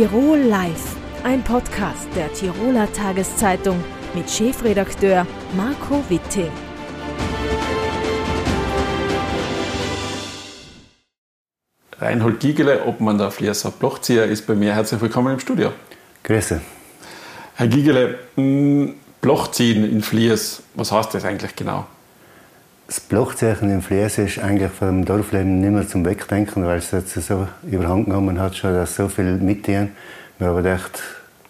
Tirol Live, ein Podcast der Tiroler Tageszeitung mit Chefredakteur Marco Witte. Reinhold Giegele, Obmann der Fließer Blochzieher, ist bei mir. Herzlich willkommen im Studio. Grüße. Herr Giegele, Blochziehen in Flies, was heißt das eigentlich genau? Das Blochzeichen in Flies ist eigentlich vom Dorfleben nicht mehr zum Wegdenken, weil es jetzt so überhand genommen hat, schon, dass so viel mitgehen. Wir haben echt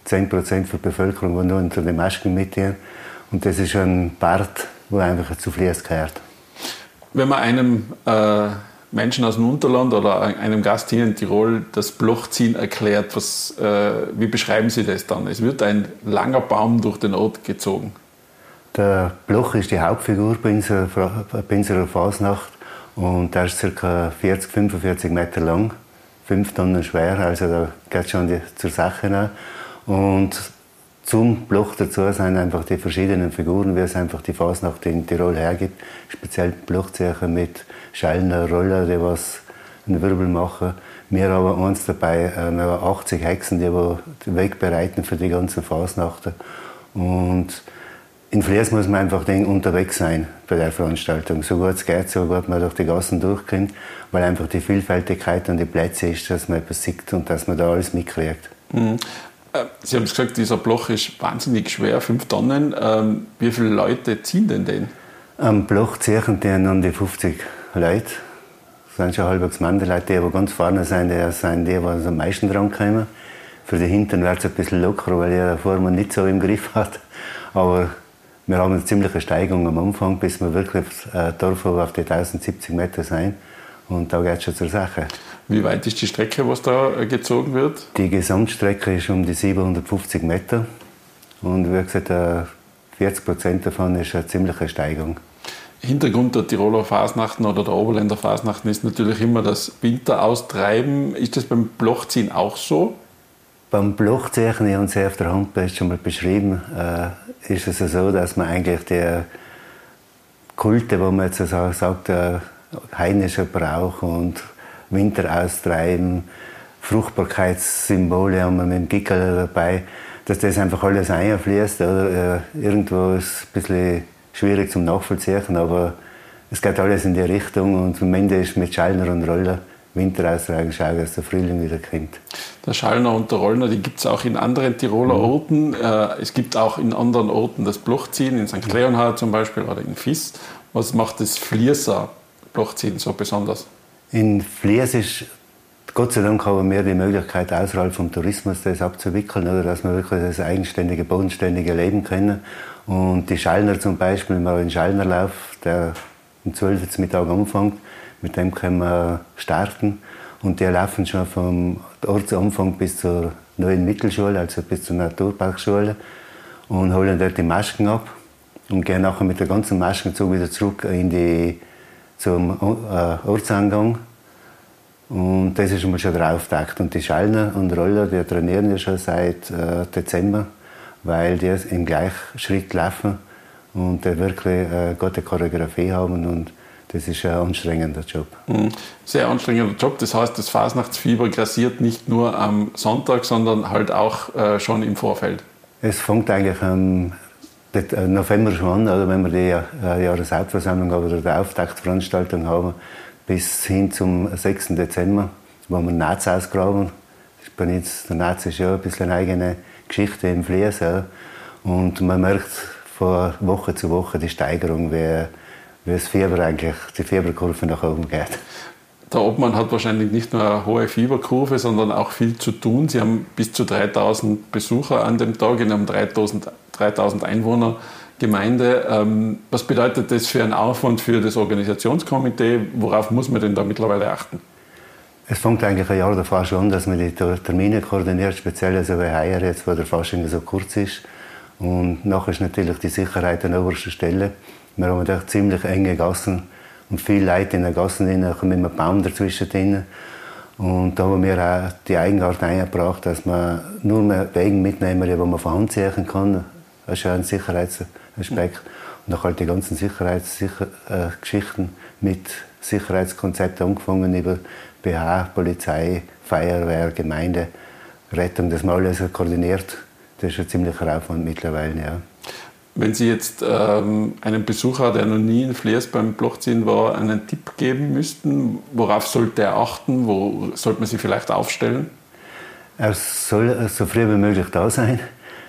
10% der Bevölkerung, die nur unter den Masken mitgehen. Und das ist ein Part, wo einfach zu Flies gehört. Wenn man einem äh, Menschen aus dem Unterland oder einem Gast hier in Tirol das Blochziehen erklärt, was, äh, wie beschreiben Sie das dann? Es wird ein langer Baum durch den Ort gezogen. Der Bloch ist die Hauptfigur bei unserer, Fasnacht und der ist ca. 40, 45 Meter lang, 5 Tonnen schwer, also da geht schon die, zur Sache nach. Und zum Bloch dazu sind einfach die verschiedenen Figuren, wie es einfach die Fasnacht in Tirol hergibt. Speziell Blochzeichen mit schallender Roller, die was einen Wirbel machen. Wir haben eins dabei, äh, wir haben 80 Hexen, die den Weg bereiten für die ganzen Fasnachten. Und in Flies muss man einfach unterwegs sein bei der Veranstaltung. So gut es geht, so gut man durch die Gassen durchkommt, weil einfach die Vielfältigkeit und die Plätze ist, dass man etwas sieht und dass man da alles mitkriegt. Mhm. Äh, Sie haben gesagt, dieser Bloch ist wahnsinnig schwer, 5 Tonnen. Ähm, wie viele Leute ziehen denn den? Am Bloch ziehen die an die 50 Leute. Das sind schon halbwegs Mann, die Leute, die ganz vorne sind, die sind die, die am meisten dran kommen. Für die Hintern wird es ein bisschen lockerer, weil der vorne nicht so im Griff hat. Aber wir haben eine ziemliche Steigung am Anfang, bis wir wirklich äh, Dorf auf die 1070 Meter sein. Und da geht es schon zur Sache. Wie weit ist die Strecke, was da äh, gezogen wird? Die Gesamtstrecke ist um die 750 Meter. Und wie gesagt, 40 äh, Prozent davon ist eine ziemliche Steigung. Hintergrund der Tiroler Fasnachten oder der Oberländer Fasnachten ist natürlich immer das Winteraustreiben. Ist das beim Blochziehen auch so? Beim Blochzeichen, ich habe es auf der Homepage schon mal beschrieben, äh, ist es so, dass man eigentlich die Kulte, wo man jetzt so sagt, äh, heinischer Brauch und Winteraustreiben, Fruchtbarkeitssymbole haben wir mit dem Gickel dabei, dass das einfach alles einfließt. Oder? Irgendwo ist es ein bisschen schwierig zum Nachvollziehen, aber es geht alles in die Richtung und am Ende ist mit Schallner und Roller Winterausragen schauen, dass der Frühling wieder kommt. Der Schallner und der Rollner, die gibt es auch in anderen Tiroler mhm. Orten. Äh, es gibt auch in anderen Orten das Blochziehen, in St. Leonhard zum Beispiel oder in Fiss. Was macht das Fließer Blochziehen so besonders? In Flies ist Gott sei Dank haben wir die Möglichkeit, außerhalb vom Tourismus das abzuwickeln, oder dass wir wirklich das eigenständige, bodenständige Leben können. Und die Schallner zum Beispiel, wir haben einen Schallnerlauf, der um 12 Uhr Mittag anfängt, mit dem können wir starten. Und die laufen schon vom Ortsanfang bis zur neuen Mittelschule, also bis zur Naturparkschule, und holen dort die Masken ab und gehen nachher mit der ganzen Maskenzug wieder zurück in die, zum äh, Ortseingang. Und das ist schon drauf gedacht. Und die Schallner und Roller, die trainieren ja schon seit äh, Dezember, weil die im gleichen Schritt laufen und wirklich äh, gute Choreografie haben. Und das ist ein anstrengender Job. Mhm. Sehr anstrengender Job. Das heißt, das Fasnachtsfieber grassiert nicht nur am Sonntag, sondern halt auch äh, schon im Vorfeld. Es fängt eigentlich am November schon an, oder wenn wir die äh, Jahreshauptversammlung oder die Auftaktveranstaltung haben, bis hin zum 6. Dezember, wo wir Naz ausgraben. der Naz ist ja ein bisschen eine eigene Geschichte im Fließ. Und man merkt von Woche zu Woche die Steigerung, wie wie das Fieber eigentlich, die Fieberkurve nach oben geht. Der Obmann hat wahrscheinlich nicht nur eine hohe Fieberkurve, sondern auch viel zu tun. Sie haben bis zu 3000 Besucher an dem Tag in einem 3000, 3000 Einwohner Gemeinde. Ähm, was bedeutet das für einen Aufwand für das Organisationskomitee? Worauf muss man denn da mittlerweile achten? Es fängt eigentlich ein Jahr davor schon an, dass man die Termine koordiniert, speziell also wie heuer jetzt, wo der Fasching so kurz ist. Und nachher ist natürlich die Sicherheit an oberster Stelle. Wir haben da ziemlich enge Gassen und viele Leute in den Gassen drin, mit einem Baum dazwischen drin. Und da haben wir auch die Eigenart eingebracht, dass man nur mehr Wegen mitnehmen, die man von Hand ziehen kann. Das ist ja ein Sicherheitsaspekt. Und auch halt die ganzen Sicherheitsgeschichten mit Sicherheitskonzepten angefangen über BH, Polizei, Feuerwehr, Gemeinde, Rettung, dass man alles koordiniert, das ist ein ziemlicher Aufwand mittlerweile, ja. Wenn Sie jetzt ähm, einem Besucher, der noch nie in Fliers beim Blochziehen war, einen Tipp geben müssten, worauf sollte er achten, wo sollte man sich vielleicht aufstellen? Er soll so früh wie möglich da sein,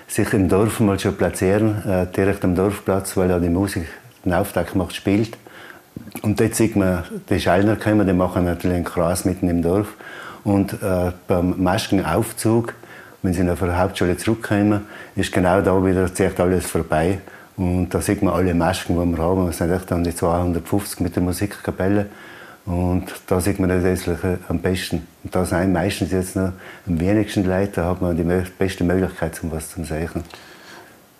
sich im Dorf mal schon platzieren, äh, direkt am Dorfplatz, weil er die Musik den Auftakt macht, spielt. Und dort sieht man die Schallner kommen, die machen natürlich einen Kreis mitten im Dorf. Und äh, beim Maskenaufzug wenn sie nach der Hauptschule zurückkommen, ist genau da wieder zieht alles vorbei. Und da sieht man alle Masken, die wir haben. Das sind echt dann die 250 mit der Musikkapelle. Und da sieht man das am besten. Und da sind meistens jetzt noch am wenigsten Leute, da hat man die beste Möglichkeit, um was zu sehen.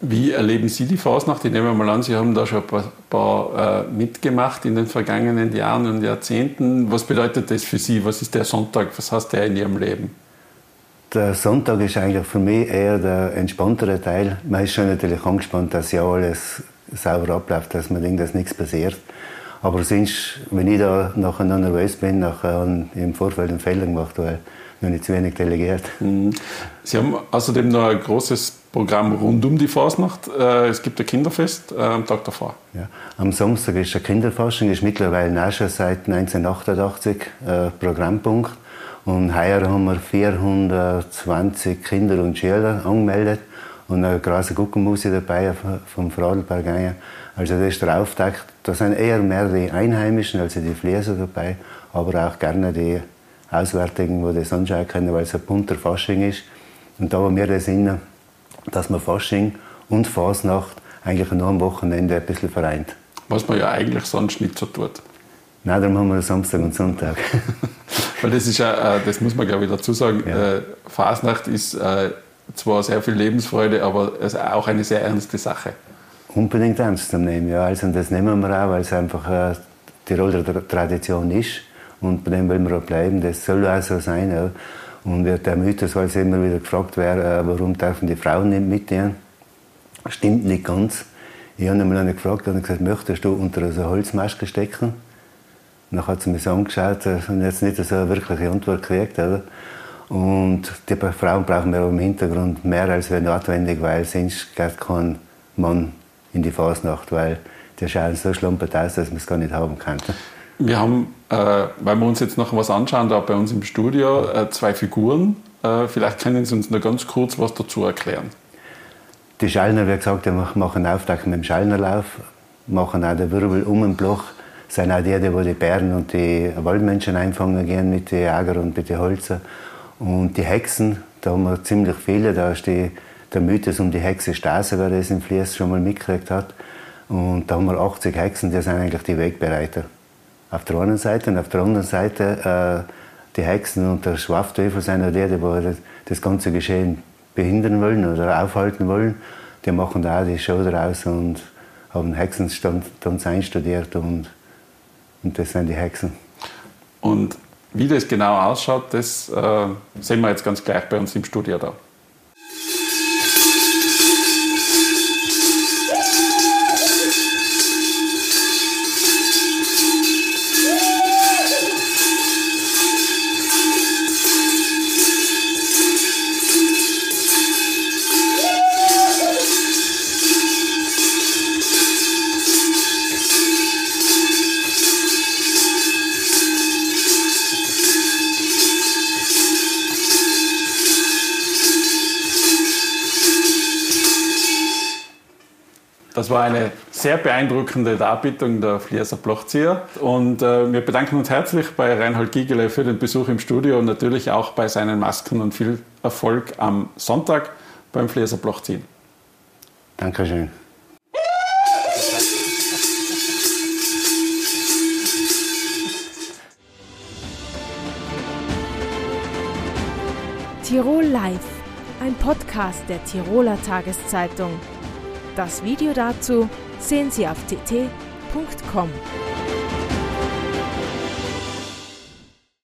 Wie erleben Sie die Fasnacht? Ich nehme mal an, Sie haben da schon ein paar, paar äh, mitgemacht in den vergangenen Jahren und Jahrzehnten. Was bedeutet das für Sie? Was ist der Sonntag? Was heißt der in Ihrem Leben? Der Sonntag ist eigentlich für mich eher der entspanntere Teil. Man ist schon natürlich angespannt, dass ja alles sauber abläuft, dass man denkt, dass nichts passiert. Aber sonst, wenn ich da nachher noch nervös bin, nachher im Vorfeld einen Fehler gemacht, weil noch nicht zu wenig delegiert. Mhm. Sie haben außerdem noch ein großes Programm rund um die Fasnacht. Äh, es gibt ein Kinderfest äh, am Tag davor. Ja. Am Samstag ist der Kinderfasching, ist mittlerweile auch schon seit 1988 äh, Programmpunkt. Und heuer haben wir 420 Kinder und Schüler angemeldet und eine große Guckenmusik dabei vom Fradelberg. Also das ist der Auftakt. Da sind eher mehr die Einheimischen, also die Flieser dabei, aber auch gerne die Auswärtigen, die das anschauen können, weil es ein bunter Fasching ist. Und da haben wir das inne, dass man Fasching und Fasnacht eigentlich nur am Wochenende ein bisschen vereint. Was man ja eigentlich sonst nicht so tut. Nein, darum haben wir Samstag und Sonntag. Weil das ist ja, äh, das muss man glaube ich dazu sagen, ja. Äh, Fasnacht ist äh, zwar sehr viel Lebensfreude, aber es ist auch eine sehr ernste Sache. Unbedingt ernst zu nehmen, ja. Also das nehmen wir auch, weil es einfach äh, die Rolle der Tradition ist. Und bei dem wollen wir auch bleiben. Das soll auch so sein. Ja. Und der Mythos, weil es immer wieder gefragt wäre, warum dürfen die Frauen nicht mitnehmen, stimmt nicht ganz. Ich habe einmal gefragt und gesagt, möchtest du unter so eine Holzmaske stecken? Dann hat sie mich so angeschaut und jetzt nicht so eine wirkliche Antwort gekriegt. Oder? Und die Frauen brauchen wir im Hintergrund mehr als notwendig, weil sonst geht kein Mann in die Fasnacht, weil die schauen so schlumpert aus, dass man es gar nicht haben kann. Wir haben, äh, weil wir uns jetzt noch was anschauen, da bei uns im Studio, äh, zwei Figuren. Äh, vielleicht können Sie uns noch ganz kurz was dazu erklären. Die Schallner, wie gesagt, die machen Auftakt mit dem Schallnerlauf, machen auch den Wirbel um den Bloch sind auch die, die die Bären und die Waldmenschen einfangen gehen mit den Jäger und mit den Holzer. Und die Hexen, da haben wir ziemlich viele. Da ist die, der Mythos um die Hexe Stase, wer das im Fließ schon mal mitgekriegt hat. Und da haben wir 80 Hexen, die sind eigentlich die Wegbereiter. Auf der einen Seite und auf der anderen Seite äh, die Hexen und der Schwafteufel sind auch die, die das ganze Geschehen behindern wollen oder aufhalten wollen. Die machen da auch die Show daraus und haben Hexenstand einstudiert und und das sind die Hexen. Und wie das genau ausschaut, das äh, sehen wir jetzt ganz gleich bei uns im Studio da. War eine sehr beeindruckende Darbietung der Flieser Blochzieher. Und äh, wir bedanken uns herzlich bei Reinhold Giegele für den Besuch im Studio und natürlich auch bei seinen Masken und viel Erfolg am Sonntag beim Flieser Blochziehen. Dankeschön. Tirol Live, ein Podcast der Tiroler Tageszeitung. Das Video dazu sehen Sie auf tt.com.